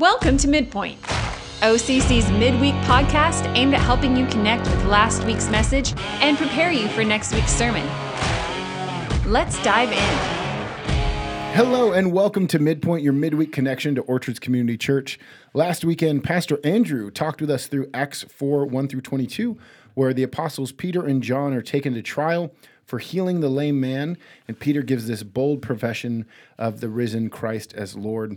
Welcome to Midpoint, OCC's midweek podcast aimed at helping you connect with last week's message and prepare you for next week's sermon. Let's dive in. Hello and welcome to Midpoint, your midweek connection to Orchards Community Church. Last weekend, Pastor Andrew talked with us through Acts 4 1 through 22, where the apostles Peter and John are taken to trial for healing the lame man, and Peter gives this bold profession of the risen Christ as Lord.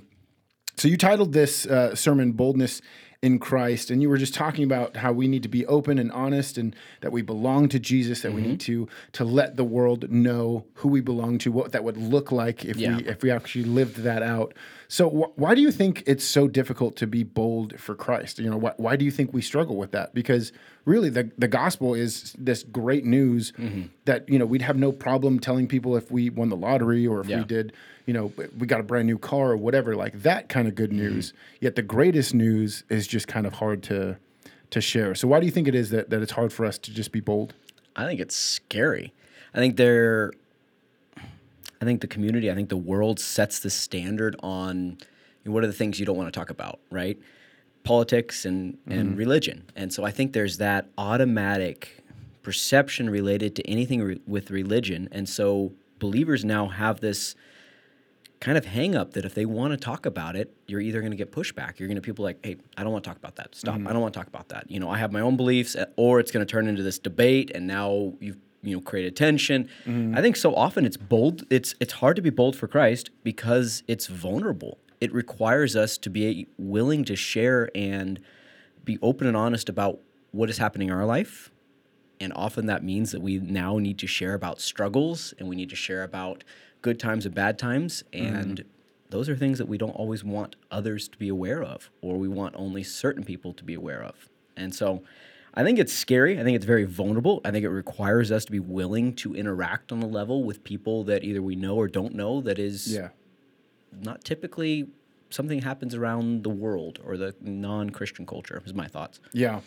So you titled this uh, sermon "Boldness in Christ," and you were just talking about how we need to be open and honest, and that we belong to Jesus. That we need to to let the world know who we belong to, what that would look like if Yeah. we if we actually lived that out. So wh- why do you think it's so difficult to be bold for Christ? You know, why, why do you think we struggle with that? Because really, the the gospel is this great news Mm-hmm. that you know we'd have no problem telling people if we won the lottery or if we did you know, we got a brand new car or whatever, like that kind of good Mm-hmm. news. Yet the greatest news is just kind of hard to to share. So why do you think it is that, that it's hard for us to just be bold? I think it's scary. I think they're. I think the community, I think the world sets the standard on what are the things you don't want to talk about, right? Politics and, and religion. And so I think there's that automatic perception related to anything re- with religion. And so believers now have this kind of hang up that if they want to talk about it, you're either going to get pushback. You're going to people like, hey, I don't want to talk about that. Stop. I don't want to talk about that. You know, I have my own beliefs, uh, or it's going to turn into this debate, and now you've you know created tension. I think so often it's bold. It's it's hard to be bold for Christ because it's vulnerable. It requires us to be willing to share and be open and honest about what is happening in our life. And often that means that we now need to share about struggles and we need to share about good times and bad times. Mm-hmm. And those are things that we don't always want others to be aware of, or we want only certain people to be aware of. And so I think it's scary. I think it's very vulnerable. I think it requires us to be willing to interact on a level with people that either we know or don't know that is Yeah. not typically something happens around the world or the non-Christian culture is my thoughts. Yeah.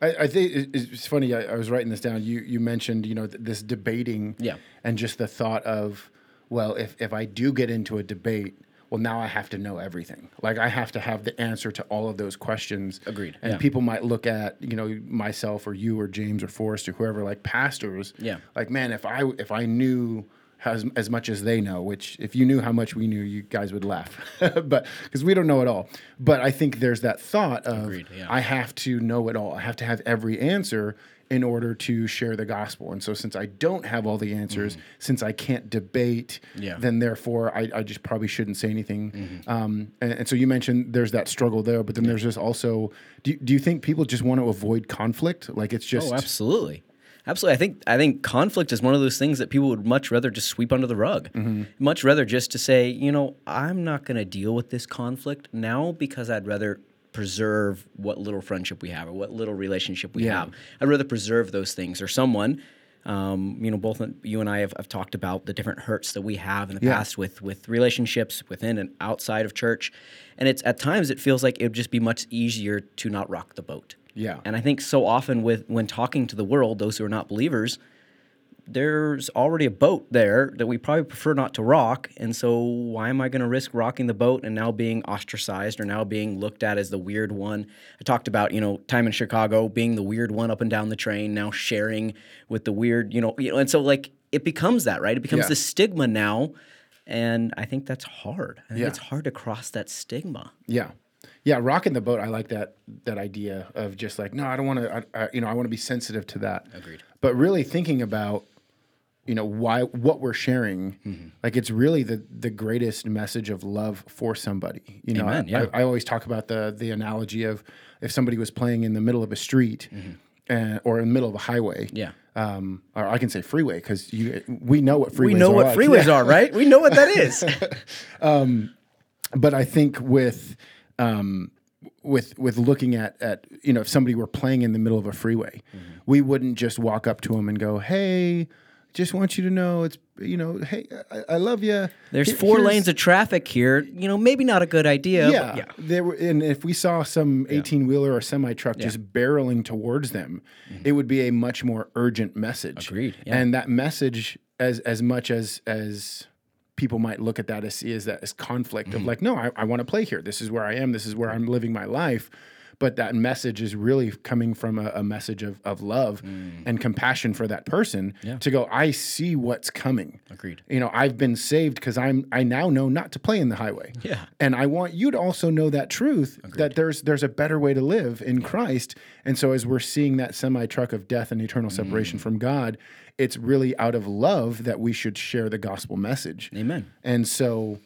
I, I think it's funny. I, I was writing this down. You you mentioned you know th- this debating, Yeah. and just the thought of, well, if if I do get into a debate, well, now I have to know everything. Like I have to have the answer to all of those questions. Agreed, And yeah. people might look at you know myself or you or James or Forrest or whoever like pastors. Yeah. Like man, if I if I knew. As, as much as they know, which if you knew how much we knew, you guys would laugh, but because we don't know it all. But I think there's that thought of Agreed, yeah. I have to know it all. I have to have every answer in order to share the gospel. And so, since I don't have all the answers, since I can't debate, Mm-hmm. Yeah. Mm-hmm. then therefore I, I just probably shouldn't say anything. Um, and, and so, you mentioned there's that struggle there, but then there's just also do, you- do you think people just want to avoid conflict? Like it's just, Oh, absolutely. Absolutely. I think I think conflict is one of those things that people would much rather just sweep under the rug. Much rather just to say, you know, I'm not going to deal with this conflict now because I'd rather preserve what little friendship we have or what little relationship we Yeah. have. I'd rather preserve those things or someone um, you know, both you and I have, have talked about the different hurts that we have in the Yeah. past with with relationships within and outside of church, and it's at times it feels like it would just be much easier to not rock the boat. Yeah. And I think so often with when talking to the world, those who are not believers, there's already a boat there that we probably prefer not to rock. And so why am I going to risk rocking the boat and now being ostracized or now being looked at as the weird one? I talked about, you know, time in Chicago being the weird one up and down the train, now sharing with the weird, you know, you know, and so like it becomes that, right? It becomes Yeah. the stigma now. And I think that's hard. I think Yeah. it's hard to cross that stigma. Yeah. Yeah, rocking the boat. I like that that idea of just like, no, I don't want to. You know, I want to be sensitive to that. Agreed. But really thinking about, you know, why what we're sharing, Mm-hmm. like it's really the the greatest message of love for somebody. You know, Amen, I, yeah. I, I always talk about the the analogy of if somebody was playing in the middle of a street, uh, or in the middle of a highway. Mm-hmm. Yeah. Um, or I can say freeway because you we know what freeways We know are what like. freeways Yeah are, right? We know what that is. but I think with um, with with looking at at you know if somebody were playing in the middle of a freeway, Mm-hmm. we wouldn't just walk up to them and go, "Hey, just want you to know it's you know, hey, I, I love you." There's four lanes of traffic here. You know, maybe not a good idea. but yeah, There were, and if we saw some eighteen wheeler or semi truck just barreling towards them, it would be a much more urgent message. Mm-hmm. Agreed, yeah. And that message, as as much as as people might look at that as see as that as conflict of like, no, I, I want to play here. This is where I am. This is where I'm living my life. But that message is really coming from a, a message of, of love and compassion for that person Yeah. to go, I see what's coming. Agreed. You know, I've been saved because I'm I now know not to play in the highway. Yeah. And I want you to also know that truth that there's there's a better way to live in Christ. And so as we're seeing that semi truck of death and eternal separation Mm. from God, it's really out of love that we should share the gospel message. Amen. And so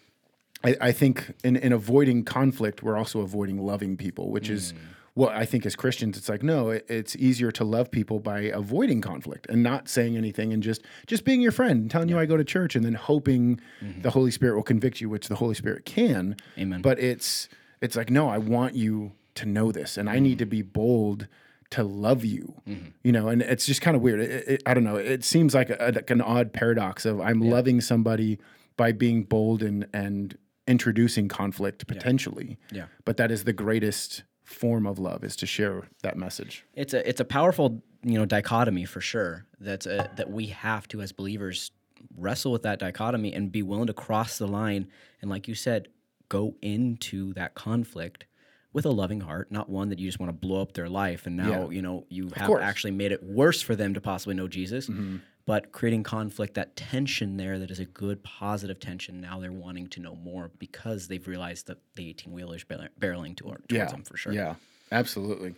I, I think in, in avoiding conflict, we're also avoiding loving people, which is Mm. what I think as Christians, it's like, no, it, it's easier to love people by avoiding conflict and not saying anything and just just being your friend and telling you I go to church and then hoping the Holy Spirit will convict you, which the Holy Spirit can. Mm-hmm. Amen. But it's it's like, no, I want you to know this and I need to be bold to love you, Mm-hmm. you know, and it's just kind of weird. It, it, I don't know. It seems like, a, like an odd paradox of I'm loving somebody by being bold and and introducing conflict potentially. Yeah. But that is the greatest form of love is to share that message. It's a it's a powerful you know dichotomy for sure. That's a, that we have to as believers wrestle with that dichotomy and be willing to cross the line and like you said, go into that conflict with a loving heart, not one that you just want to blow up their life and now Yeah. you know you have course. actually made it worse for them to possibly know Jesus. Mm-hmm. But creating conflict, that tension there, that is a good positive tension. Now they're wanting to know more because they've realized that the eighteen wheeler is barreling toward, towards them for sure. Yeah, absolutely.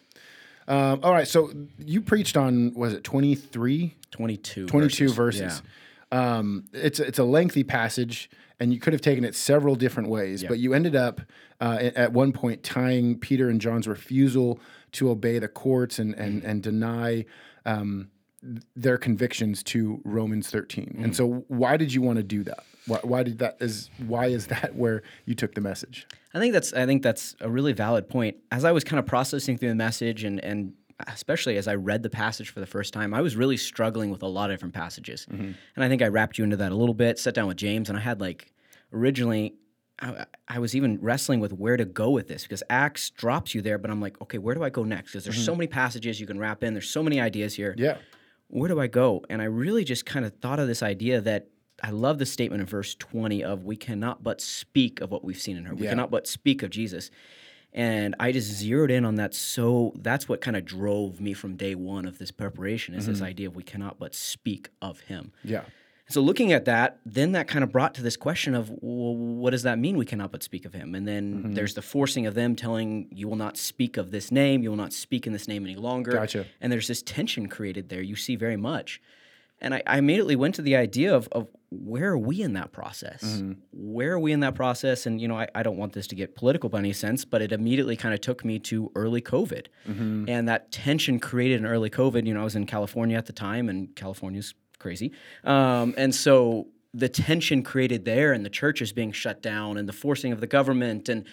Um, all right. So you preached on, was it 23? 22, 22 verses. verses. Um, it's it's a lengthy passage, and you could have taken it several different ways, but you ended up uh, at one point tying Peter and John's refusal to obey the courts and and and deny um, their convictions to Romans 13. And so, why did you want to do that? Why, why did that is why is that where you took the message? I think that's I think that's a really valid point. As I was kind of processing through the message and and especially as I read the passage for the first time, I was really struggling with a lot of different passages. Mm-hmm. And I think I wrapped you into that a little bit, sat down with James, and I had like originally I, I was even wrestling with where to go with this because Acts drops you there, but I'm like, okay, where do I go next? Because there's mm-hmm. so many passages you can wrap in. There's so many ideas here Yeah. Where do I go? And I really just kind of thought of this idea that I love the statement in verse 20 of we cannot but speak of what we've seen in her. We Yeah. cannot but speak of Jesus. And I just zeroed in on that. So that's what kind of drove me from day one of this preparation is this mm-hmm. idea of we cannot but speak of him. Yeah. So looking at that, then that kind of brought to this question of, well, what does that mean? We cannot but speak of him. And then Mm-hmm. there's the forcing of them telling you will not speak of this name, you will not speak in this name any longer. Gotcha. And there's this tension created there. You see very much. And I, I immediately went to the idea of, of where are we in that process? Mm-hmm. Where are we in that process? And, you know, I, I don't want this to get political by any sense, but it immediately kind of took me to early COVID. Mm-hmm. And that tension created in early COVID. You know, I was in California at the time, and California's crazy. Um, and so the tension created there and the churches being shut down and the forcing of the government and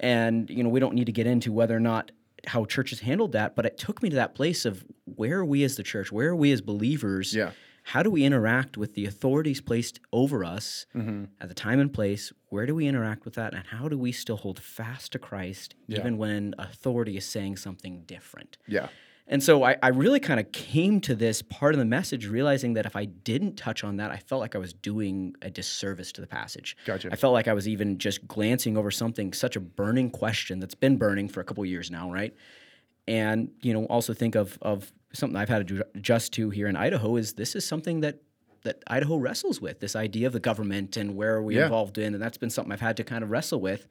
and you know we don't need to get into whether or not how churches handled that but it took me to that place of where are we as the church where are we as believers Yeah. how do we interact with the authorities placed over us Mm-hmm. at the time and place where do we interact with that and how do we still hold fast to christ Yeah. even when authority is saying something different Yeah. And so I, I really kind of came to this part of the message realizing that if I didn't touch on that, I felt like I was doing a disservice to the passage. Gotcha. I felt like I was even just glancing over something, such a burning question that's been burning for a couple years now, right? And, you know, also think of, of something I've had to adjust to here in Idaho is this is something that that Idaho wrestles with, this idea of the government and where are we Yeah. involved in. And that's been something I've had to kind of wrestle with.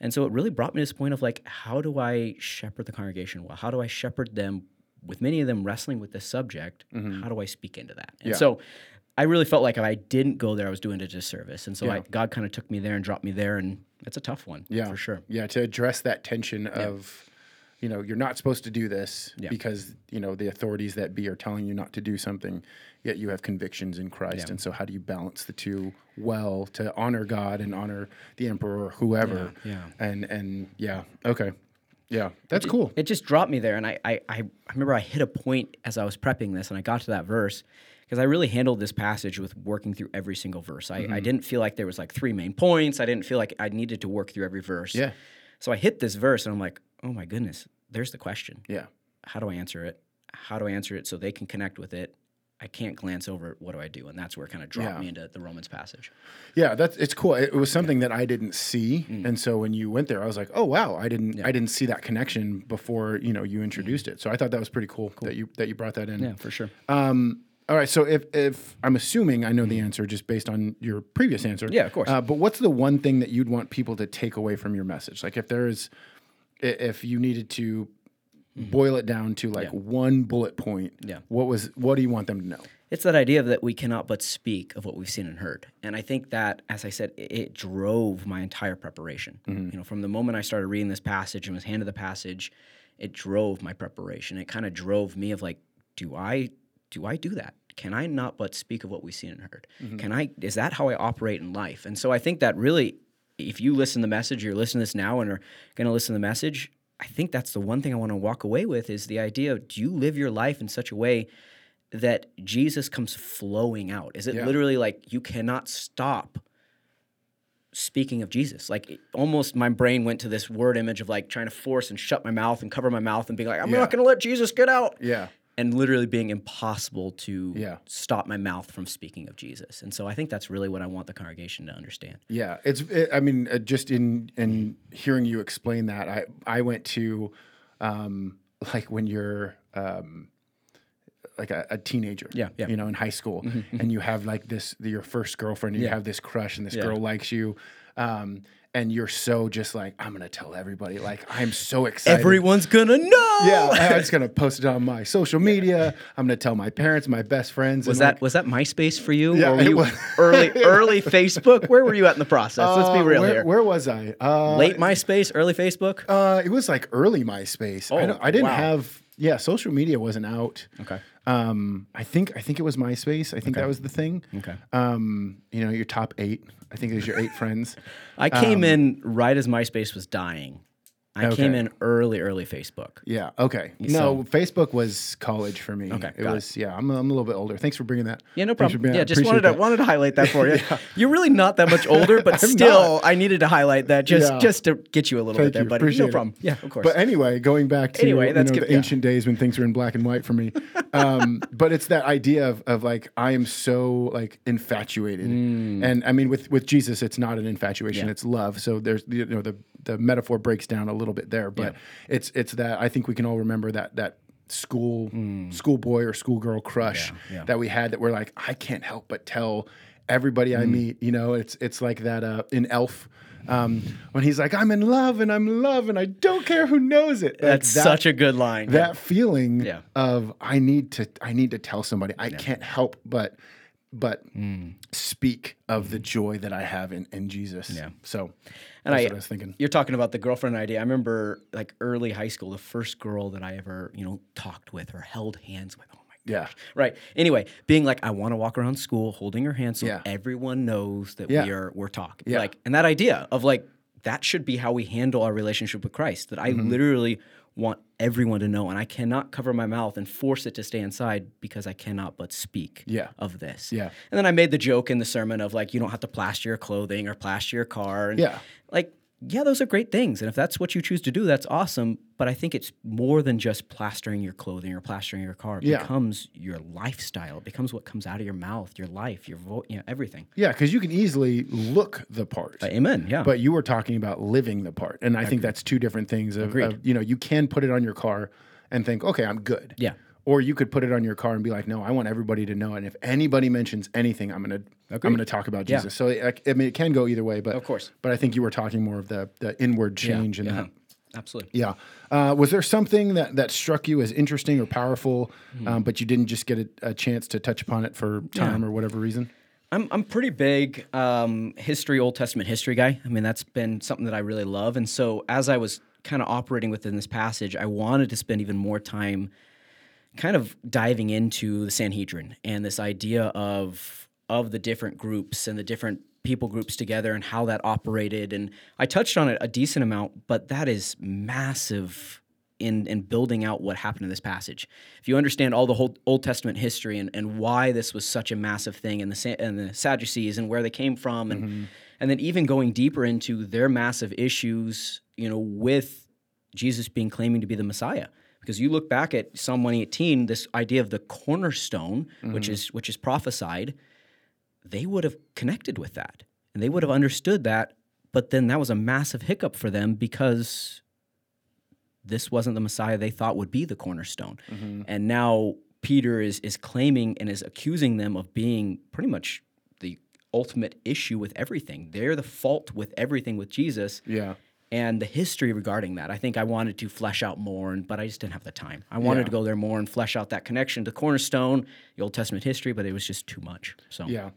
And so it really brought me to this point of like, how do I shepherd the congregation well? How do I shepherd them with many of them wrestling with this subject? How do I speak into that? And Mm-hmm. Yeah. so I really felt like if I didn't go there, I was doing a disservice. And so I, God kind of took me there and dropped me there. And it's a tough one Yeah, for sure. Yeah, to address that tension of, you know, you're not supposed to do this Yeah. because you know the authorities that be are telling you not to do something, yet you have convictions in Christ, Yeah. and so how do you balance the two well to honor God and honor the emperor or whoever? Yeah, yeah. and and yeah, okay, yeah, that's cool. It just dropped me there. And I, I, I remember I hit a point as I was prepping this and I got to that verse because I really handled this passage with working through every single verse. I, Mm-hmm. I didn't feel like there was like three main points. I didn't feel like I needed to work through every verse. Yeah. So I hit this verse and I'm like, oh my goodness, there's the question. Yeah, How do I answer it? How do I answer it so they can connect with it? I can't glance over. It. What do I do? And that's where it kind of dropped Yeah. me into the Romans passage. Yeah, that's it's cool. It, it was something that I didn't see, Mm. and so when you went there, I was like, "Oh wow, I didn't I didn't see that connection before you know you introduced it." So I thought that was pretty cool, that you that you brought that in. Yeah, for sure. Um, all right. So if if I'm assuming I know the answer just based on your previous answer, Mm. Yeah, of course. Uh, but what's the one thing that you'd want people to take away from your message? Like if there's i- if you needed to boil it down to like one bullet point, Mm-hmm. Yeah. what was what do you want them to know? It's that idea that we cannot but speak of what we've seen and heard. And I think that, as I said, it, it drove my entire preparation. You know, from the moment I started reading this passage and was handed the passage, it drove my preparation. It kind of drove me of like, do I do I do that? Can I not but speak of what we've seen and heard? Can I is that how I operate in life? And so I think that really if you listen to the message, you're listening to this now and are gonna listen to the message, I think that's the one thing I want to walk away with is the idea of do you live your life in such a way that Jesus comes flowing out? Is it Yeah. literally like you cannot stop speaking of Jesus? Like it- almost my brain went to this word image of like trying to force and shut my mouth and cover my mouth and being like, I'm Yeah. not going to let Jesus get out. Yeah. And literally being impossible to Yeah. stop my mouth from speaking of Jesus. And so I think that's really what I want the congregation to understand. Yeah, it's. It, I mean, uh, just in in hearing you explain that, I I went to, um, like when you're um, like a, a teenager. Yeah, yeah. You know, in high school, and you have like this your first girlfriend, and you have this crush, and this Yeah. girl likes you. Um, and you're so just like I'm gonna tell everybody. Like I'm so excited. Everyone's to know. yeah, I'm just gonna post it on my social media. I'm gonna tell my parents, my best friends. Was that like, was that MySpace for you? Yeah, or were you was. early early Facebook? Where were you at in the process? Let's be uh, real where, here. Where was I? Uh, Late MySpace, early Facebook? Uh, it was like early MySpace. I, Oh, don't, I didn't wow. have. Yeah, social media wasn't out. Okay. Um, I think I think it was MySpace. I think that was the thing. Okay. Um, you know, your top eight. I think it was your eight friends. I came in right as MySpace was dying. I came in early, early Facebook. Yeah. Okay. No, Facebook was college for me. Okay, It was. Yeah. I'm, a- I'm a little bit older. Thanks for bringing that. Yeah, no problem. Yeah, just wanted to wanted to highlight that for you. You're really not that much older, but still, I needed to highlight that just Yeah. just to get you a little Thank bit there, you. buddy. Appreciate no it. problem. Yeah, of course. But anyway, going back to Anyway, you that's know, good- the yeah. ancient days when things were in black and white for me. Um, but it's that idea of, of like I am so like infatuated, and I mean with with Jesus, it's not an infatuation; Mm. Yeah. it's love. So there's you know the the metaphor breaks down a little bit there, but it's it's that I think we can all remember that that school schoolboy or schoolgirl crush Mm. Yeah, yeah. that we had that we're like I can't help but tell everybody Mm. I meet. You know, it's it's like that uh, in Elf. Um, when he's like, I'm in love and I'm in love and I don't care who knows it. Like, that's that- such a good line. that feeling Yeah. of I need to I need to tell somebody. I can't help but but speak of the joy that I have in, in Jesus. Mm. Yeah. So And that's I- what I was thinking. You're talking about the girlfriend idea. I remember like early high school, the first girl that I ever, you know, talked with or held hands with. Oh my gosh. Yeah. Right. Anyway, being like, I want to walk around school holding her hand so Yeah. everyone knows that Yeah. we are we're talking. Yeah. Like, and that idea of like that should be how we handle our relationship with Christ. That I Mm-hmm. literally want everyone to know, and I cannot cover my mouth and force it to stay inside because I cannot but speak Yeah. of this. Yeah. And then I made the joke in the sermon of like, you don't have to plaster your clothing or plaster your car. And Yeah. like yeah those are great things and if that's what you choose to do that's awesome but i think it's more than just plastering your clothing or plastering your car it Yeah. becomes your lifestyle it becomes what comes out of your mouth your life your vote you know everything Yeah, because you can easily look the part. Uh, amen yeah But you were talking about living the part. And I think that's two different things of, Agreed. of, you know, you can put it on your car and think, okay, I'm good. Yeah. Or you could put it on your car and be like, no, I want everybody to know. And if anybody mentions anything, I'm gonna I'm gonna talk about Yeah. Jesus. So like, I mean it can go either way, but Of course. But I think you were talking more of the the inward change and yeah, that. absolutely Yeah. Uh, was there something that, that struck you as interesting or powerful, Hmm. um, but you didn't just get a, a chance to touch upon it for time or whatever reason? I'm I'm pretty big um, history, Old Testament history guy. I mean, that's been something that I really love. And so, as I was kind of operating within this passage, I wanted to spend even more time, kind of diving into the Sanhedrin and this idea of of the different groups and the different people groups together and how that operated. And I touched on it a decent amount, but that is massive in in building out what happened in this passage. If you understand all the whole Old Testament history and, and why this was such a massive thing and the and the Sadducees and where they came from and mm-hmm. and then even going deeper into their massive issues, you know, with Jesus being claiming to be the Messiah. Because you look back at Psalm 118, this idea of the cornerstone, which mm-hmm. is which is prophesied, they would have connected with that and they would have understood that. But then that was a massive hiccup for them because this wasn't the Messiah they thought would be the cornerstone. Mm-hmm. And now Peter is is claiming and is accusing them of being pretty much the ultimate issue with everything. They're the fault with everything with Jesus. Yeah. And the history regarding that, I think I wanted to flesh out more, and, but I just didn't have the time. I wanted Yeah. to go there more and flesh out that connection to Cornerstone, the Old Testament history, but it was just too much. So Yeah.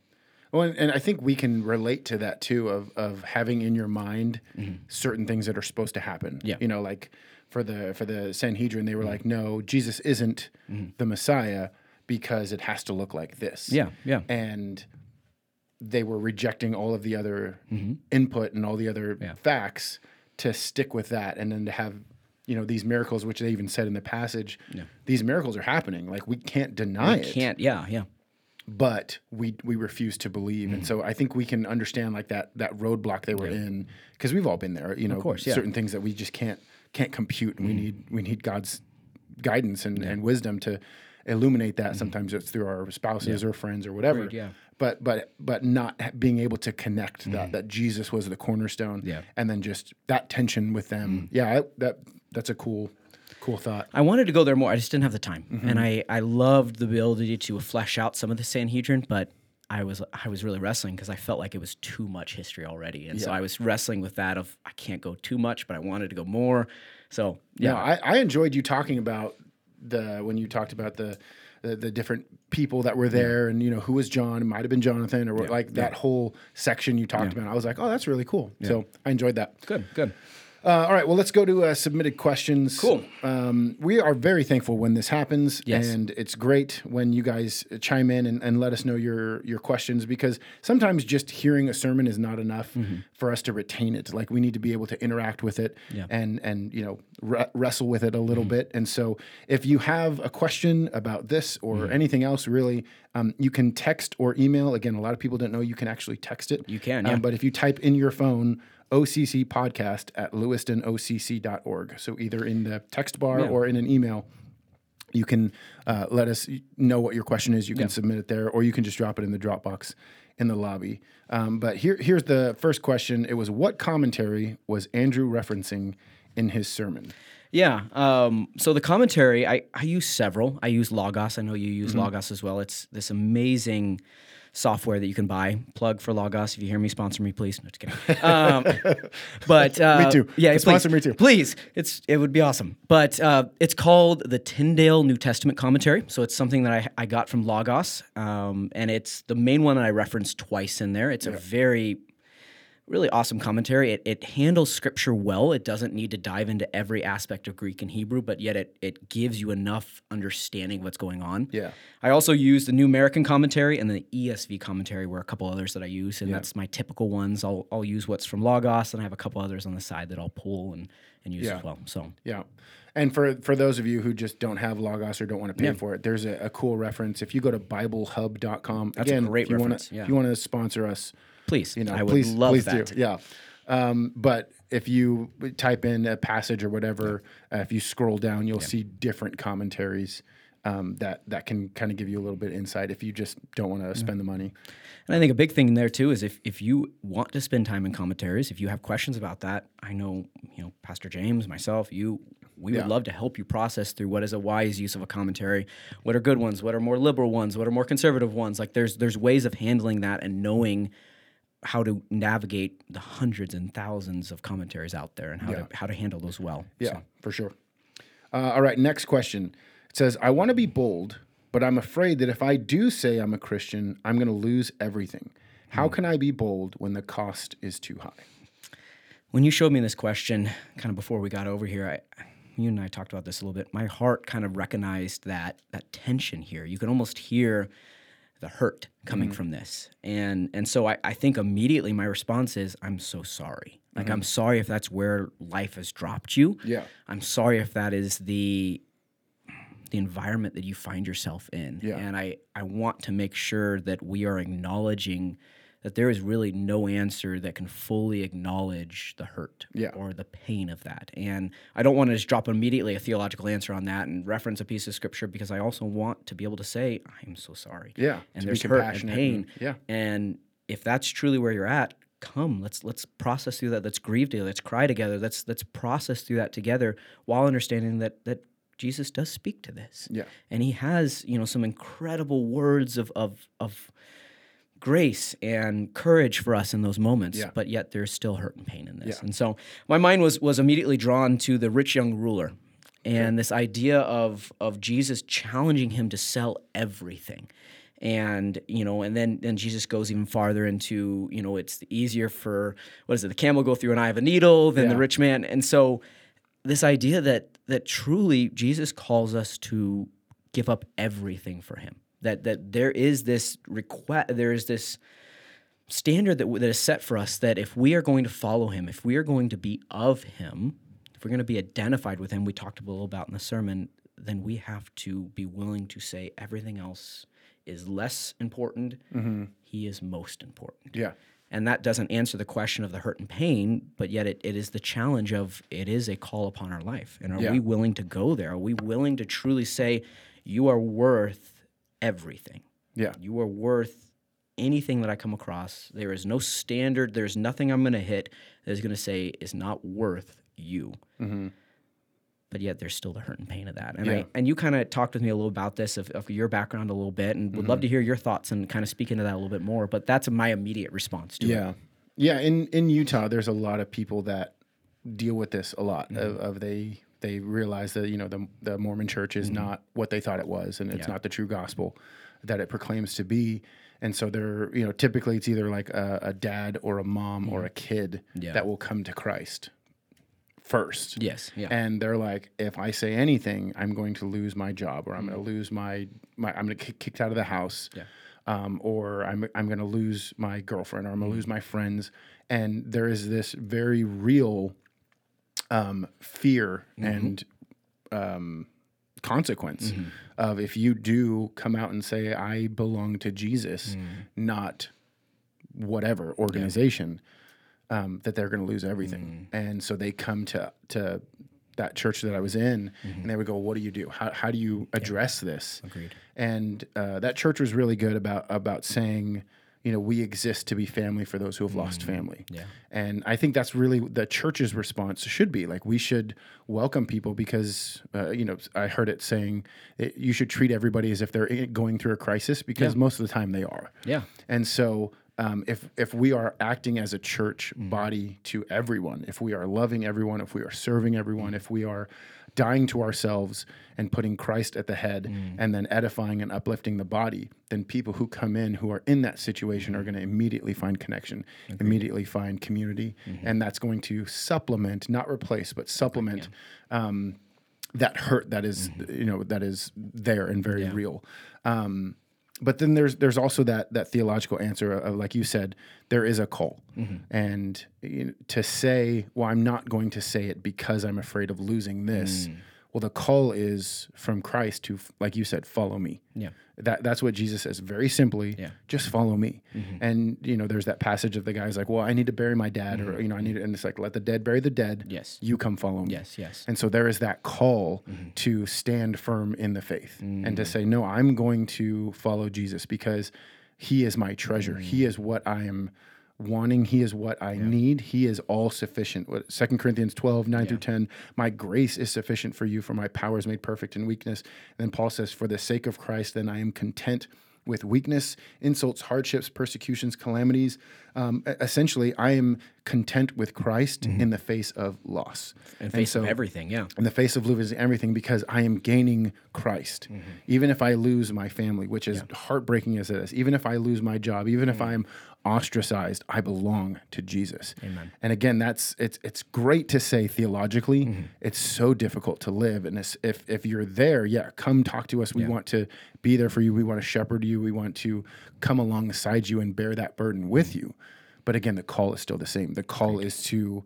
Well, and, and I think we can relate to that too of of having in your mind certain things that are supposed to happen. Mm-hmm. Yeah. Mm-hmm. You know, like for the for the Sanhedrin, they were like, no, Jesus isn't the Messiah because it has to look like this. Yeah, yeah. And they were rejecting all of the other input and all the other Mm-hmm. Yeah. facts to stick with that, and then to have. You know these miracles, which they even said in the passage, these miracles are happening. Like we can't deny it can't, yeah, yeah. but we we refuse to believe Mm. and so i think we can understand like that that roadblock they were in because we've all been there you know of course, yeah. Mm. certain things that we just can't can't compute and we need we need god's guidance and, and wisdom to illuminate that sometimes it's through our spouses or friends or whatever Mm. Agreed, yeah. Mm. but but but not being able to connect that that jesus was the cornerstone Yeah. and then just that tension with them yeah I, that that's a cool cool thought I wanted to go there more. I just didn't have the time, Mm-hmm. and I I loved the ability to flesh out some of the Sanhedrin, but I was I was really wrestling because I felt like it was too much history already, and so I was wrestling with that of I can't go too much, but I wanted to go more. So Yeah, yeah, I, I enjoyed you talking about the when you talked about the the, the different people that were there and you know who was John it might have been Jonathan or what like that whole section you talked about. I was like oh that's really cool. So I enjoyed that. Good, good. Uh, all right well let's go to uh, submitted questions. Cool. um, we are very thankful when this happens Yes. and it's great when you guys chime in and, and let us know your your questions because sometimes just hearing a sermon is not enough for us to retain it. Like we need to be able to interact with it Yeah. and and you know re- wrestle with it a little bit. And so if you have a question about this or anything else really um, you can text or email. Again a lot of people don't know you can actually text it. You can, Um, but if you type in your phone OCC podcast at lewistonocc.org. So either in the text bar Yeah. or in an email, you can uh, let us know what your question is. You can submit it there, or you can just drop it in the Dropbox in the lobby. Um, but here, here's the first question. It was what commentary was Andrew referencing in his sermon? Yeah. Um, so the commentary, I, I use several. I use Logos. I know you use Mm-hmm. Logos as well. It's this amazing software that you can buy. Plug for Logos. If you hear me, sponsor me, please. No, just kidding. Um, but uh, Me too. Yeah, Sponsor me too. Please, it's it would be awesome. But uh, it's called the Tyndale New Testament Commentary. So it's something that I, I got from Logos, um, and it's the main one that I referenced twice in there. It's a very really awesome commentary. It, it handles scripture well. It doesn't need to dive into every aspect of Greek and Hebrew, but yet it, it gives you enough understanding of what's going on. Yeah. I also use the New American Commentary and the ESV commentary, were a couple others that I use, and that's my typical ones. I'll, I'll use what's from Logos, and I have a couple others on the side that I'll pull and, and use Yeah. as well. So Yeah. And for, for those of you who just don't have Logos or don't want to pay for it, there's a, a cool reference. If you go to BibleHub.com, That's a great if you wanna- reference, yeah. if you want to sponsor us, please, you know, I would please, love please that. do. Yeah. Um, but if you type in a passage or whatever, uh, if you scroll down, you'll see different commentaries um, that that can kind of give you a little bit of insight if you just don't want to spend the money. And I think a big thing there too is if if you want to spend time in commentaries, if you have questions about that, I know you know Pastor James, myself, you, we Yeah. would love to help you process through what is a wise use of a commentary, what are good ones, what are more liberal ones, what are more conservative ones. Like there's there's ways of handling that and knowing how to navigate the hundreds and thousands of commentaries out there and how Yeah. to how to handle those well. Yeah, So, for sure. Uh, all right, next question. It says, I want to be bold, but I'm afraid that if I do say I'm a Christian, I'm going to lose everything. How Hmm. can I be bold when the cost is too high? when you showed me this question kind of before we got over here i you and i talked about this a little bit my heart kind of recognized that that tension here you can almost hear the hurt coming Mm-hmm. from this and and so I, I think immediately my response is i'm so sorry like Mm-hmm. i'm sorry if that's where life has dropped you Yeah. i'm sorry if that is the the environment that you find yourself in Yeah. and i i want to make sure that we are acknowledging that there is really no answer that can fully acknowledge the hurt Yeah. or the pain of that. And I don't want to just drop immediately a theological answer on that and reference a piece of scripture because I also want to be able to say, I'm so sorry. Yeah, And there's hurt and pain. and- yeah. And if that's truly where you're at, come. Let's let's process through that. Let's grieve together. Let's cry together. Let's let's process through that together while understanding that that Jesus does speak to this. Yeah. And he has, you know, some incredible words of of of grace and courage for us in those moments, Yeah. but yet there's still hurt and pain in this. Yeah. And so my mind was was immediately drawn to the rich young ruler and this idea of of Jesus challenging him to sell everything. And you know, and then then Jesus goes even farther into you know it's easier for what is it the camel go through an eye of a needle than the rich man, and so this idea that that truly Jesus calls us to give up everything for Him. That that there is this request, there is this standard that that is set for us that if we are going to follow Him, if we are going to be of Him, if we're going to be identified with Him, we talked a little about in the sermon, then we have to be willing to say everything else is less important. Mm-hmm. He is most important. Yeah. And that doesn't answer the question of the hurt and pain, but yet it, it is the challenge of it is a call upon our life. And are Yeah. we willing to go there? Are we willing to truly say, you are worth everything? Yeah. You are worth anything that I come across. There is no standard, there's nothing I'm going to hit that is going to say is not worth you. But yet there's still the hurt and pain of that. And, Yeah. I, and you kind of talked with me a little about this, of, of your background a little bit, and would love to hear your thoughts and kind of speak into that a little bit more. But that's my immediate response to it. Yeah, yeah. In in Utah, there's a lot of people that deal with this a lot. Of, Mm-hmm. of they they realize that you know the the Mormon Church is not what they thought it was, and it's Mm-hmm. Yeah. not the true gospel that it proclaims to be. And so they're you know typically it's either like a, a dad or a mom or a kid Mm-hmm. Yeah. that will come to Christ first. Yes. Yeah. And they're like, if I say anything, I'm going to lose my job, or I'm Mm-hmm. going to lose my, my I'm going to get kicked out of the house, Yeah. um, or I'm I'm going to lose my girlfriend, or I'm Mm-hmm. going to lose my friends. And there is this very real um, fear Mm-hmm. and um, consequence Mm-hmm. of if you do come out and say, I belong to Jesus, Mm-hmm. not whatever organization um, that they're going to lose everything. Mm. And so they come to to that church that I was in, Mm-hmm. and they would go, "What do you do? How how do you address this?" Agreed. And uh, that church was really good about about saying, you know, we exist to be family for those who have lost family. Mm. Yeah. And I think that's really the church's response should be like we should welcome people because uh, you know I heard it saying it, you should treat everybody as if they're going through a crisis because most of the time they are. Yeah. And so, um, if if we are acting as a church Mm. body to everyone, if we are loving everyone, if we are serving Mm. everyone, if we are dying to ourselves and putting Christ at the head, Mm. and then edifying and uplifting the body, then people who come in who are in that situation Mm. are going to immediately find connection, immediately find community, Mm-hmm. and that's going to supplement, not replace, but supplement. Um, that hurt that is, you know that is there and very Mm-hmm. Yeah. real um, but then there's there's also that that theological answer of like you said there is a call Mm-hmm. and you know, to say well i'm not going to say it because i'm afraid of losing this Mm. well the call is from christ to like you said follow me Yeah. That that's what jesus says very simply Yeah. just follow me Mm-hmm. and you know there's that passage of the guy's like well i need to bury my dad or you know i need to, and it's like let the dead bury the dead Mm-hmm. Yes. you come follow me Yes. Yes. and so there is that call Mm-hmm. to stand firm in the faith and Mm. to say, no, I'm going to follow Jesus because he is my treasure. Mm. He is what I am wanting. He is what I need. He is all sufficient. What 2 Corinthians 12, 9 through 10, my grace is sufficient for you, for my power is made perfect in weakness. And then Paul says, for the sake of Christ, then I am content with weakness, insults, hardships, persecutions, calamities. Um, essentially, I am content with Christ in the face of loss. In Mm-hmm. face of everything. Yeah. in the face of losing everything because I am gaining Christ. Mm-hmm. Even if I lose my family, which is heartbreaking as it is, even if I lose my job, even Mm. if I'm ostracized, I belong to Jesus. Amen. And again, that's it's it's great to say theologically. Mm-hmm. It's so difficult to live. And if if you're there, yeah, come talk to us. We want to be there for you. We want to shepherd you. We want to come alongside you and bear that burden with you. But again, the call is still the same. The call is to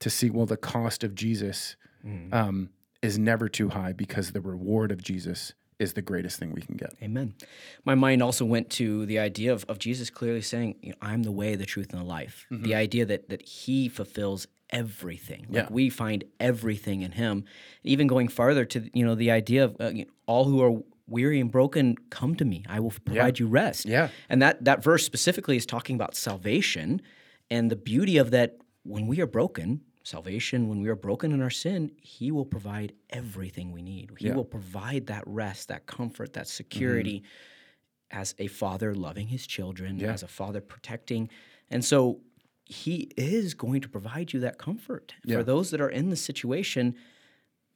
to see well the cost of Jesus Mm-hmm. um, is never too high because the reward of Jesus is the greatest thing we can get. Amen. My mind also went to the idea of, of Jesus clearly saying, you know, I'm the way, the truth, and the life. The idea that that he fulfills everything. Like Yeah. we find everything in him. Even going farther to, you know, the idea of uh, you know, all who are weary and broken, come to me. I will provide you rest. Yeah. And that that verse specifically is talking about salvation and the beauty of that when we are broken, salvation, when we are broken in our sin, he will provide everything we need. He Yeah. will provide that rest, that comfort, that security mm-hmm. as a father loving his children, Yeah. as a father protecting. And so he is going to provide you that comfort. Yeah. For those that are in the situation,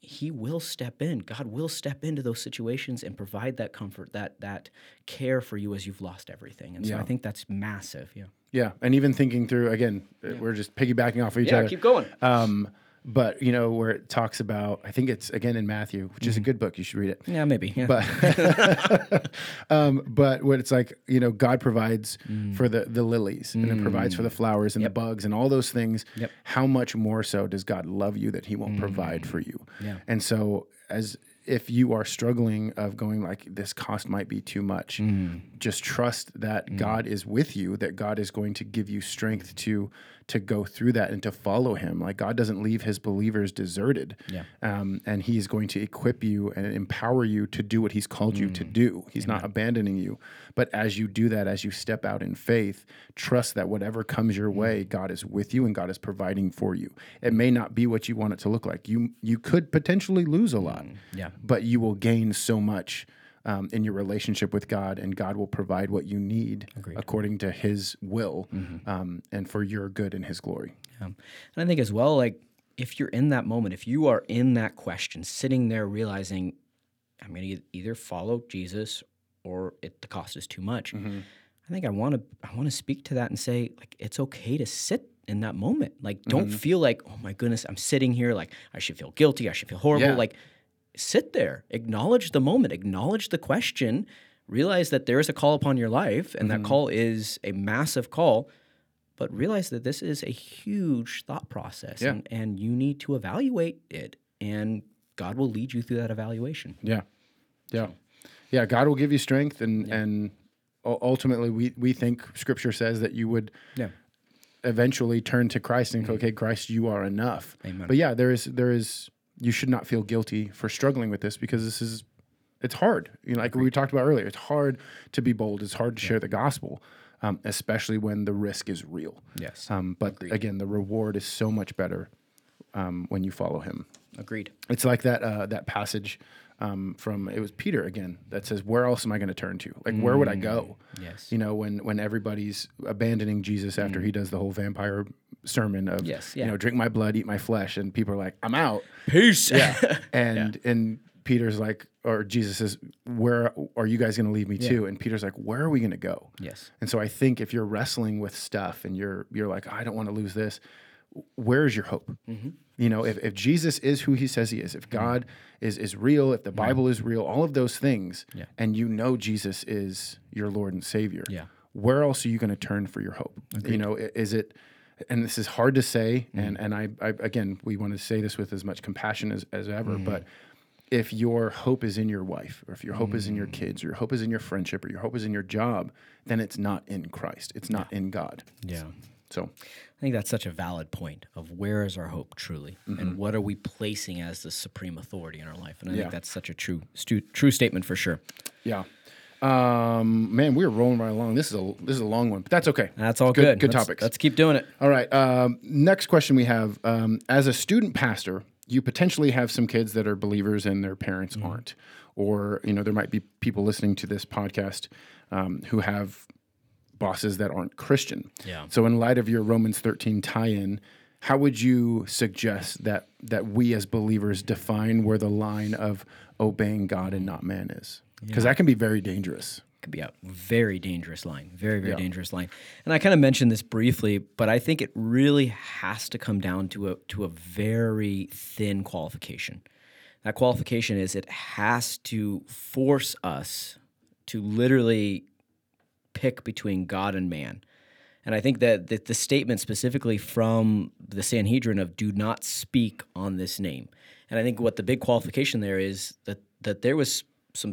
he will step in. God will step into those situations and provide that comfort, that that care for you as you've lost everything. And so. I think that's massive. Yeah. Yeah, and even thinking through again, we're just piggybacking off of each Yeah, other. keep going. Um, but you know where it talks about, I think it's again in Matthew, which is a good book. You should read it. Yeah, maybe. Yeah. But um, but what it's like, you know, God provides for the the lilies and it provides for the flowers and the bugs and all those things. Yep. How much more so does God love you that He won't provide for you? Yeah. And so as if you are struggling of going like this cost might be too much, mm. just trust that mm. God is with you, that God is going to give you strength to to go through that and to follow him. Like God doesn't leave his believers deserted. Yeah. Um, and he is going to equip you and empower you to do what he's called you to mm. do. He's not abandoning you. But as you do that, as you step out in faith, trust that whatever comes your mm. way, God is with you and God is providing for you. It may not be what you want it to look like. You you could potentially lose a lot mm. yeah. but you will gain so much um, in your relationship with God, and God will provide what you need according to His will um, and for your good and His glory. Yeah. And I think as well, like if you're in that moment, if you are in that question, sitting there realizing, I'm going to either follow Jesus or it, the cost is too much. I think I want to I want to speak to that and say like it's okay to sit in that moment. Like don't feel like oh my goodness I'm sitting here like I should feel guilty. I should feel horrible. Yeah. Like sit there, acknowledge the moment, acknowledge the question, realize that there is a call upon your life, and that mm-hmm. call is a massive call. But realize that this is a huge thought process, Yeah. and, and you need to evaluate it, and God will lead you through that evaluation. Yeah, yeah, yeah. God will give you strength, and and ultimately, we we think Scripture says that you would Yeah. eventually turn to Christ and go, mm-hmm. okay, Christ, you are enough. Amen. But yeah, there is there is you should not feel guilty for struggling with this because this is it's hard. You know, like we talked about earlier, it's hard to be bold. It's hard to share the gospel, um, especially when the risk is real. Yes. Um, but again, the reward is so much better um, when you follow Him. Agreed. It's like that uh, that passage um, from it was Peter again that says, "Where else am I going to turn to? Like, where would I go?" Mm, yes. You know, when when everybody's abandoning Jesus after he mm. does the whole vampire sermon of, Yes, you know, drink my blood, eat my flesh, and people are like, "I'm out." Peace. Yeah, and and Peter's like, or Jesus says, "Where are you guys going to leave me to?" And Peter's like, "Where are we going to go?" yes. And so I think if you're wrestling with stuff and you're you're like, I don't want to lose this, where is your hope? Mm-hmm. You know, if, if Jesus is who he says he is, if mm-hmm. God is is real, if the Bible is real, all of those things, Yeah. and you know Jesus is your Lord and Savior, Yeah. where else are you going to turn for your hope? You know, is it and this is hard to say, mm-hmm. and and I, I again we want to say this with as much compassion as, as ever, mm-hmm. but if your hope is in your wife, or if your hope is in your mm. kids, or your hope is in your friendship, or your hope is in your job, then it's not in Christ. It's not in God. Yeah. So I think that's such a valid point of where is our hope truly, and what are we placing as the supreme authority in our life? And I Yeah. think that's such a true, stu- true statement for sure. yeah. Um, man, we're rolling right along. This is a this is a long one, but that's okay. That's all good. good. Good Let's- topics. Let's keep doing it. All right. Um, next question we have: um, As a student pastor, you potentially have some kids that are believers and their parents Mm-hmm. aren't, or you know there might be people listening to this podcast um, who have bosses that aren't Christian. Yeah. So, in light of your Romans thirteen tie-in, how would you suggest that that we as believers define where the line of obeying God and not man is? Because that can be very dangerous. could be a very dangerous line, very very dangerous line. And I kind of mentioned this briefly, but I think it really has to come down to a to a very thin qualification. That qualification is it has to force us to literally pick between God and man. And I think that the, the statement specifically from the Sanhedrin of do not speak on this name. And I think what the big qualification there is that that there was some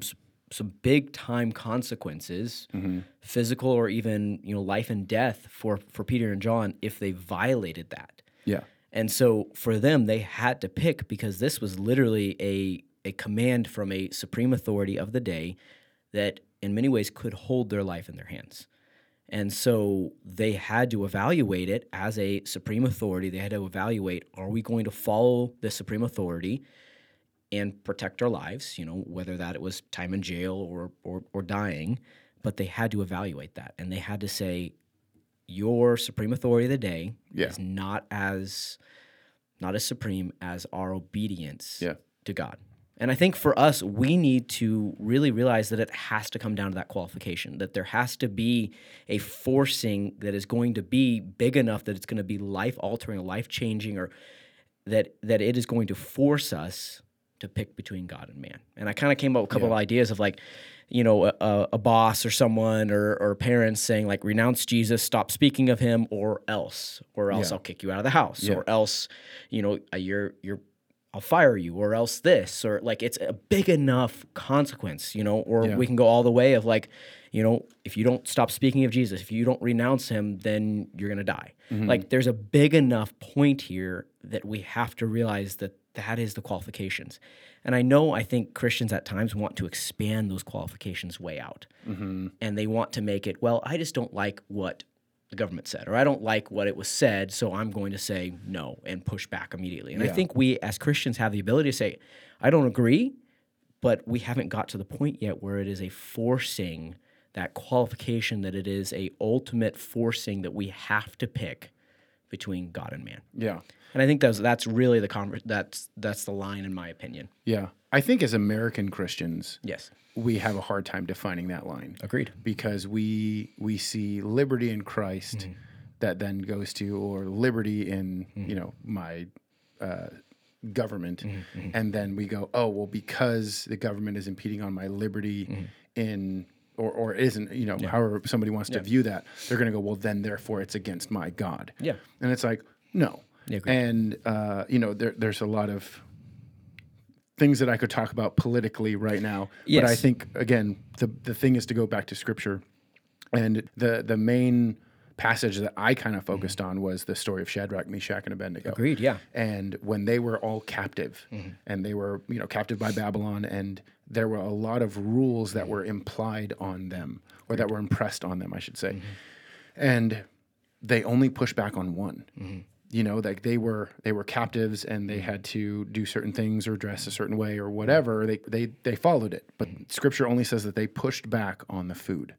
some big time consequences, Mm-hmm. physical or even you know life and death for for Peter and John if they violated that. Yeah. And so for them, they had to pick because this was literally a a command from a supreme authority of the day that in many ways could hold their life in their hands. And so they had to evaluate it as a supreme authority. They had to evaluate are we going to follow the supreme authority and protect our lives, you know, whether that it was time in jail or, or, or dying. But they had to evaluate that. And they had to say, your supreme authority of the day Yeah. is not as not as supreme as our obedience Yeah. to God. And I think for us, we need to really realize that it has to come down to that qualification, that there has to be a forcing that is going to be big enough that it's going to be life altering, life changing, or that that it is going to force us to pick between God and man. And I kind of came up with a couple of ideas of like, you know, a, a- boss or someone or, or parents saying like, renounce Jesus, stop speaking of him, or else, or else Yeah. I'll kick you out of the house, Yeah. or else, you know, you're you're I'll fire you, or else this, or like it's a big enough consequence, you know, or Yeah. we can go all the way of like, you know, if you don't stop speaking of Jesus, if you don't renounce him, then you're gonna die. Mm-hmm. Like there's a big enough point here that we have to realize that that is the qualifications. And I know I think Christians at times want to expand those qualifications way out. Mm-hmm. And they want to make it, well, I just don't like what the government said, or I don't like what it was said, so I'm going to say no and push back immediately. And I think we as Christians have the ability to say, I don't agree, but we haven't got to the point yet where it is a forcing that qualification that it is a ultimate forcing that we have to pick between God and man. Yeah. And I think that's that's really the conver- that's that's the line in my opinion. Yeah. I think as American Christians, Yes. We have a hard time defining that line. Agreed. because we we see liberty in Christ Mm-hmm. that then goes to or liberty in Mm-hmm. you know my uh, government, Mm-hmm. and then we go oh well because the government is impeding on my liberty Mm-hmm. in or or isn't you know however somebody wants to view that they're going to go well then therefore it's against my God Yeah. and it's like no Yeah, and uh, you know there, there's a lot of things that I could talk about politically right now. But I think again, the the thing is to go back to scripture, and the the main passage that I kind of focused on was the story of Shadrach, Meshach, and Abednego. Agreed, yeah. And when they were all captive, mm-hmm. and they were you know captive by Babylon, and there were a lot of rules that were implied on them, or that were impressed on them, I should say, mm-hmm. and they only pushed back on one mm-hmm. You know like they were they were captives and they had to do certain things or dress a certain way or whatever. They they they followed it. But scripture only says that they pushed back on the food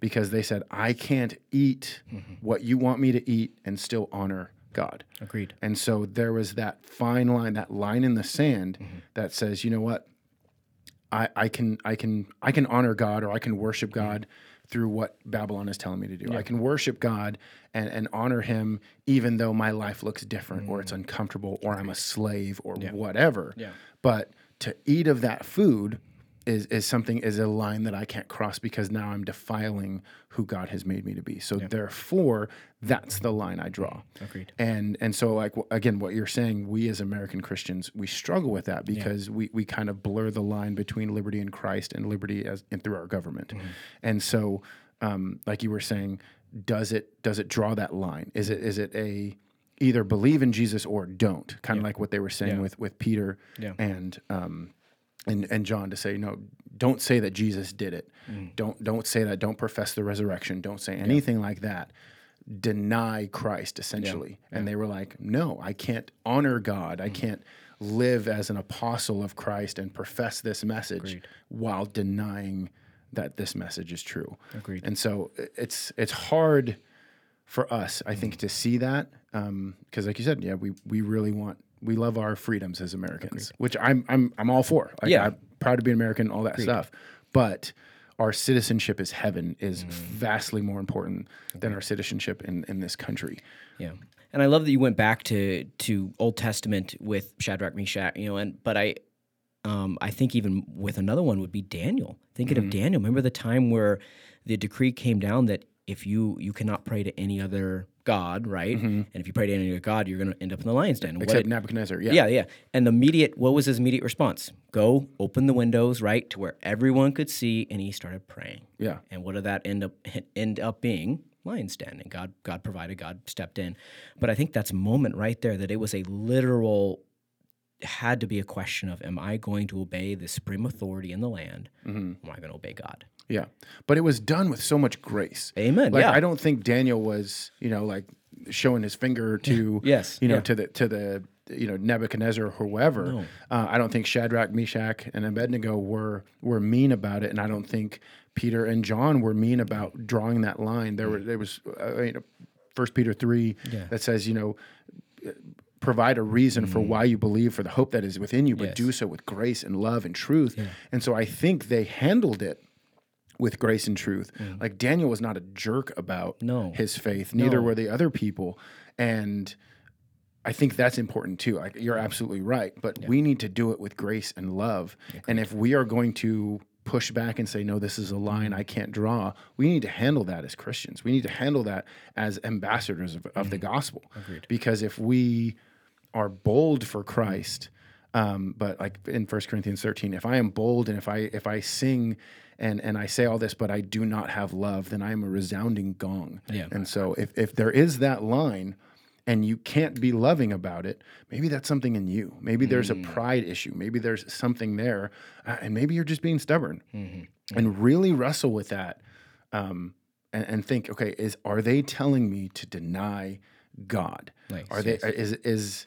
because they said i can't eat mm-hmm. what you want me to eat and still honor god. Agreed. and so there was that fine line that line in the sand mm-hmm. that says you know what? I, I can I can I can honor God or I can worship mm-hmm. God through what Babylon is telling me to do. I can worship God and, and honor him even though my life looks different or it's mm. uncomfortable or I'm a slave or whatever. Yeah. But to eat of that food is, is something is a line that I can't cross because now I'm defiling who God has made me to be. So therefore that's the line I draw. Agreed. And and so like again, what you're saying, we as American Christians, we struggle with that because we we kind of blur the line between liberty in Christ and liberty as and through our government. Mm-hmm. And so, um, like you were saying, does it does it draw that line? Is it is it a either believe in Jesus or don't? Kind of like what they were saying Yeah. with with Peter Yeah. and um, and and John to say no, don't say that Jesus did it. Mm. Don't don't say that. Don't profess the resurrection. Don't say anything like that. Deny Christ essentially. And they were like, no, I can't honor God. Mm. I can't live as an apostle of Christ and profess this message while denying that this message is true. Agreed. And so it's it's hard for us, I think, to see that because, like you said, yeah, we we really want we love our freedoms as Americans, which I'm I'm I'm all for. Like, Yeah. I'm proud to be an American, all that stuff. But our citizenship as heaven is vastly more important than our citizenship in in this country. Yeah. And I love that you went back to to Old Testament with Shadrach, Meshach, you know, and but I um I think even with another one would be Daniel. Thinking of Daniel, remember the time where the decree came down that if you you cannot pray to any other God, right? Mm-hmm. And if you pray to any other God, you're going to end up in the lion's den. Except did- Nebuchadnezzar. Yeah. yeah, yeah. And the immediate, what was his immediate response? Go open the windows, right, to where everyone could see, and he started praying. Yeah. And what did that end up end up being? Lion's den, and God God provided, God stepped in. But I think that's a moment right there that it was a literal had to be a question of am I going to obey the supreme authority in the land? Mm-hmm. Am I going to obey God? Yeah. But it was done with so much grace. Amen, Like yeah. I don't think Daniel was, you know, like showing his finger to Yes, you know, yeah. to the to the you know, Nebuchadnezzar or whoever. No. Uh, I don't think Shadrach, Meshach, and Abednego were were mean about it, and I don't think Peter and John were mean about drawing that line. There were there was uh, you know, First Peter three Yeah. that says you know provide a reason for mm-hmm. why you believe for the hope that is within you, but Yes. do so with grace and love and truth. And so I think they handled it with grace and truth. Like Daniel was not a jerk about No. his faith, neither No. were the other people. And I think that's important too. Like you're absolutely right, but we need to do it with grace and love. And if we are going to push back and say no this is a line mm-hmm. I can't draw, we need to handle that as Christians. We need to handle that as ambassadors of, of the mm-hmm. gospel. Because if we are bold for Christ, um, but like in 1 Corinthians 13, if I am bold and if I if I sing and and I say all this, but I do not have love, then I am a resounding gong. Yeah. And so if if there is that line and you can't be loving about it, maybe that's something in you. Maybe there's a pride issue. Maybe there's something there, uh, and maybe you're just being stubborn. And really wrestle with that, um, and, and think, okay, is are they telling me to deny God? Nice, Are they is is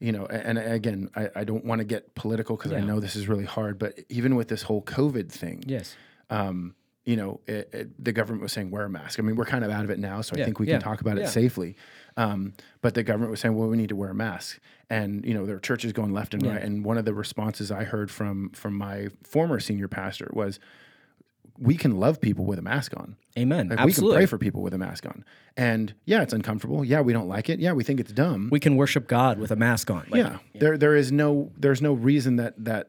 you know? And, again, I, I don't want to get political because I know this is really hard. But even with this whole COVID thing, Yes. um, you know, it, it, the government was saying wear a mask. I mean, we're kind of out of it now, so I think we yeah, can talk about it safely. Um, but the government was saying, well, we need to wear a mask, and you know, there are churches going left and Yeah. right. And one of the responses I heard from from my former senior pastor was, "We can love people with a mask on. Amen. Like, we can Absolutely. pray for people with a mask on. And yeah, it's uncomfortable. Yeah, we don't like it. Yeah, we think it's dumb. we can worship God with a mask on. Like, yeah, there there is no there's no reason that that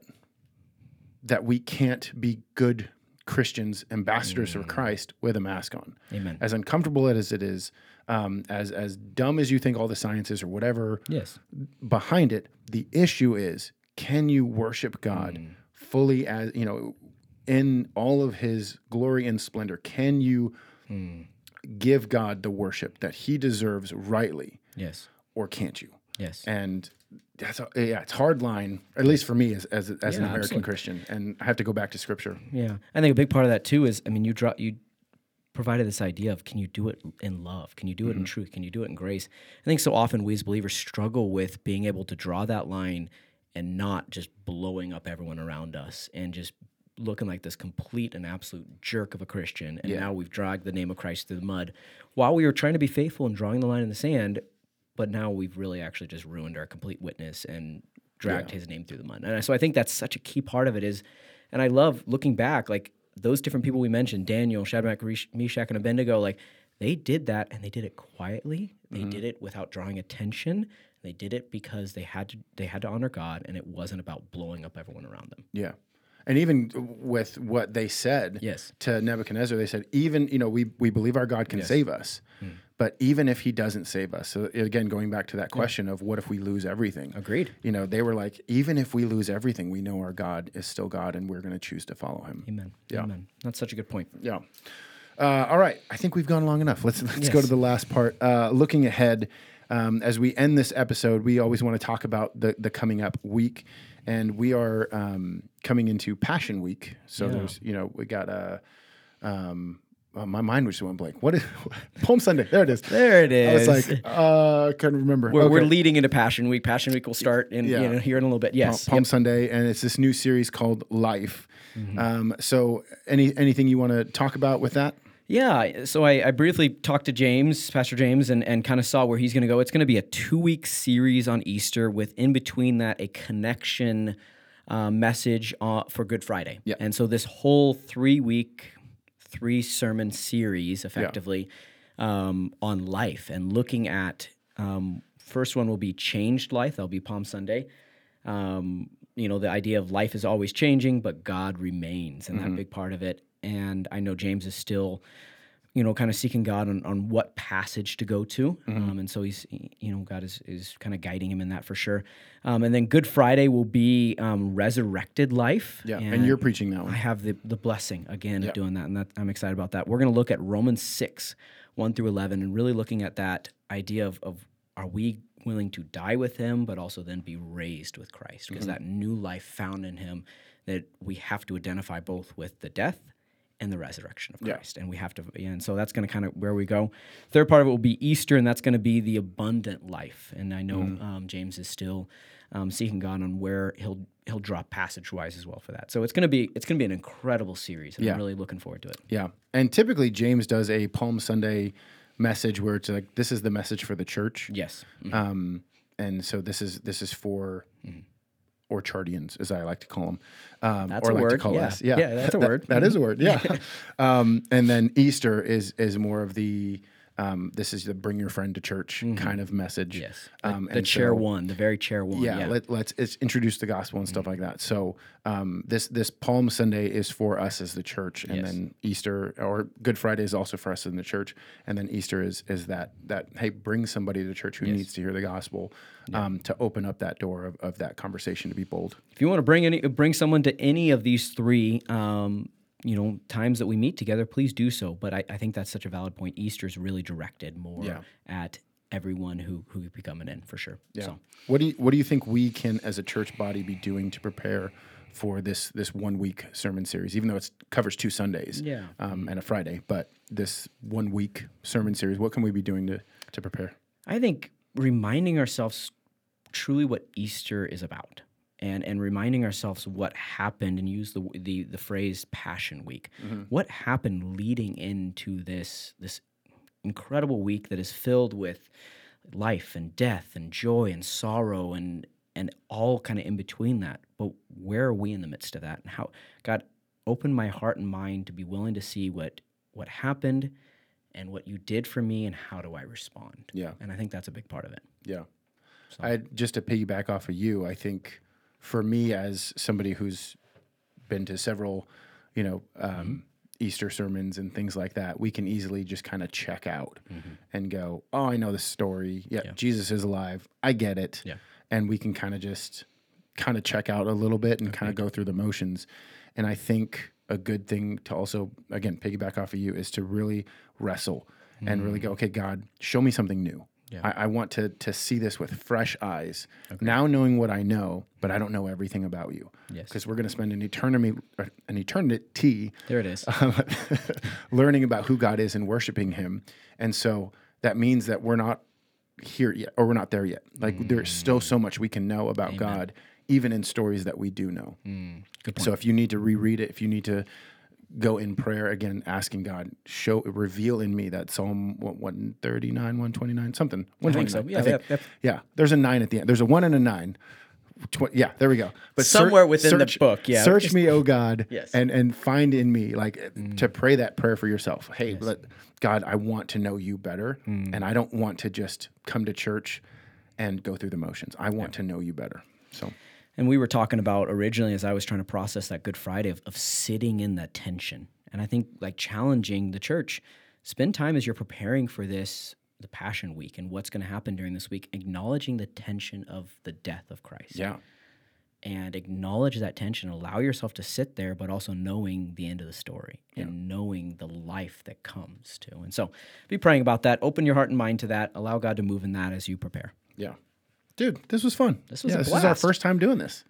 that we can't be good Christians, ambassadors for Christ with a mask on. Amen. As uncomfortable as it is, um, as as dumb as you think all the science is or whatever Yes. behind it, the issue is can you worship God Mm. fully as you know in all of his glory and splendor? Can you Hmm. give God the worship that he deserves rightly Yes. or can't you? Yes. and that's a, yeah, it's hard line at least for me as as, as an American absolutely. Christian, and I have to go back to Scripture. Yeah, I think a big part of that too is, I mean, you draw you provided this idea of can you do it in love? Can you do it in truth? Can you do it in grace? I think so often we as believers struggle with being able to draw that line and not just blowing up everyone around us and just looking like this complete and absolute jerk of a Christian. And now we've dragged the name of Christ through the mud while we were trying to be faithful and drawing the line in the sand. But now we've really actually just ruined our complete witness and dragged his name through the mud. And so I think that's such a key part of it is, and I love looking back, like those different people we mentioned, Daniel, Shadrach, Meshach, and Abednego, like they did that and they did it quietly. They mm-hmm. did it without drawing attention. They did it because they had to they had to honor God and it wasn't about blowing up everyone around them. Yeah, and even with what they said Yes. to Nebuchadnezzar, they said, even you know, we we believe our God can save us, Hmm. but even if He doesn't save us, so again, going back to that question of what if we lose everything? Agreed. You know, they were like, even if we lose everything, we know our God is still God, and we're going to choose to follow Him. Amen. Yeah. Amen. That's such a good point. Yeah. Uh, all right. I think we've gone long enough. Let's let's go to the last part. Uh, looking ahead, um, as we end this episode, we always want to talk about the the coming up week, and we are um, coming into Passion Week. So Yeah. there's you know we got a. Um, uh, my mind was just went blank. What is Palm Sunday? There it is. There it is. I was like, uh, couldn't remember. We're, we're leading into Passion Week. Passion Week will start in Yeah. you know, here in a little bit. Yes. Palm Sunday, and it's this new series called Life. Mm-hmm. Um, so, any anything you want to talk about with that? Yeah, so I, I briefly talked to James, Pastor James, and, and kind of saw where he's going to go. It's going to be a two week series on Easter, with in between that a connection uh, message uh, for Good Friday. Yeah. And so this whole three week, three sermon series, effectively, um, on life and looking at um, first one will be changed life. That'll be Palm Sunday. Um, you know, the idea of life is always changing, but God remains, and that big part of it. And I know James is still you know, kind of seeking God on, on what passage to go to. Um, and so he's, you know, God is, is kind of guiding him in that for sure. Um, and then Good Friday will be um, resurrected life. Yeah, and you're preaching that one. I have the, the blessing again Yeah. of doing that, and that, I'm excited about that. We're going to look at Romans 6, 1 through 11, and really looking at that idea of, of are we willing to die with him, but also then be raised with Christ? Because Mm-hmm. that new life found in him that we have to identify both with the death and the resurrection of Yeah. Christ. And we have to, yeah, and so that's going to kind of where we go. Third part of it will be Easter, and that's going to be the abundant life. And I know Mm-hmm. um, James is still um, seeking God on where he'll he'll drop passage wise as well for that. So it's going to be it's going to be an incredible series, and Yeah. I'm really looking forward to it. Yeah. And typically James does a Palm Sunday message where it's like this is the message for the church. Yes, Mhm. Um, and so this is this is for Orchardians, as I like to call them. Um, That's or a like to word, call yeah. us. Yeah, Yeah, that's a That- word. that is a word. Yeah. um, and then Easter is is more of the um, this is the bring your friend to church kind of message. Mm-hmm. yes. The, Um, the and chair so- one, the very chair one. yeah, Yeah, Let, let's it's introduce the gospel and stuff like that. So um, this this Palm Sunday is for us as the church, and Yes. then Easter or Good Friday is also for us in the church, and then Easter is is that that hey bring somebody to church who needs to hear the gospel um, to open up that door of, of that conversation to be bold. if you want to bring any bring someone to any of these three um, you know times that we meet together please do so but I, I think that's such a valid point easter is really directed more Yeah. at everyone who who be coming in for sure Yeah. so What do you what do you think we can as a church body be doing to prepare for this this one week sermon series? Even though it covers two Sundays, Yeah. um, and a Friday, but this one week sermon series, what can we be doing to to prepare? i think reminding ourselves truly what easter is about and and reminding ourselves what happened and use the the, the phrase passion week. Mm-hmm. What happened leading into this this incredible week that is filled with life and death and joy and sorrow and and all kind of in between that? But where are we in the midst of that? And how god opened my heart and mind to be willing to see what what happened and what you did for me and how do i respond? Yeah. and i think that's a big part of it. Yeah. I just to piggyback off of you, I think for me as somebody who's been to several, you know, um, mm-hmm. Easter sermons and things like that, we can easily just kind of check out mm-hmm. and go, "Oh, I know the story. Yeah, Jesus is alive. I get it." Yeah. And we can kind of just kind of check out a little bit and kind of go through the motions. And I think a good thing to also again piggyback off of you is to really wrestle and really mm. go, "Okay, God, show me something new." Yeah. I, I want to to see this with fresh eyes. Now knowing what I know, but I don't know everything about you. Yes. Because we're going to spend an eternity uh, an eternity there it is um, learning about who God is and worshiping Him, and so that means that we're not here yet, or we're not there yet. Like there's still so much we can know about God, even in stories that we do know. good point So if you need to reread it, if you need to go in prayer again, asking God, show, reveal in me that Psalm what, 139, 129, something. I think so. Yeah, I think. yeah, yeah. Yeah, there's a nine at the end. There's a one and a nine. Tw- yeah, there we go. But ser- Somewhere within the book, yeah. Search Just- me, oh God, Yes. and and find in me like Mm. to pray that prayer for yourself. Hey, let, God, I want to know you better, Mm. and I don't want to just come to church and go through the motions. I want to know you better. So And we were talking about originally as I was trying to process that Good Friday of, of sitting in that tension. And I think like challenging the church, spend time as you're preparing for this, the Passion Week and what's going to happen during this week, acknowledging the tension of the death of Christ. yeah, And acknowledge that tension. Allow yourself to sit there, but also knowing the end of the story and knowing the life that comes to. And so be praying about that. Open your heart and mind to that. Allow God to move in that as you prepare. yeah, dude, this was fun. This was yeah, this is our first time doing this.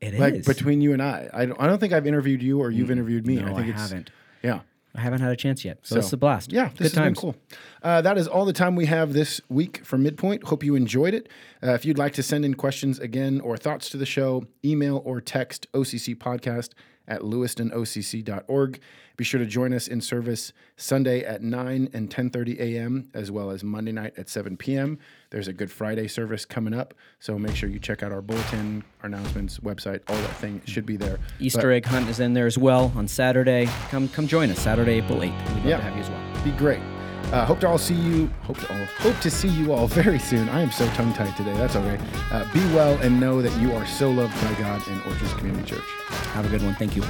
It is. Like between you and I, I don't, I don't think I've interviewed you or you've interviewed me. no, I I, it's haven't. yeah. I haven't had a chance yet. So, So, it's a blast. Yeah, Good this has times. been cool. Uh, that is all the time we have this week for Midpoint. Hope you enjoyed it. Uh, if you'd like to send in questions again or thoughts to the show, email or text OCC podcast at lewistonocc.org. Be sure to join us in service Sunday at 9 and 10:30 a.m. as well as Monday night at 7 p.m. There's a Good Friday service coming up, so make sure you check out our bulletin, our announcements, website, all that thing should be there. Easter egg hunt is in there as well on Saturday. Come come join us Saturday, April 8th. We'd love Yeah. to have you as well. be great. Uh, hope to all see you. Hope to all hope to see you all very soon. I am so tongue tied today. That's all right. Uh, be well and know that you are so loved by God and Orchards Community Church. Have a good one. Thank you.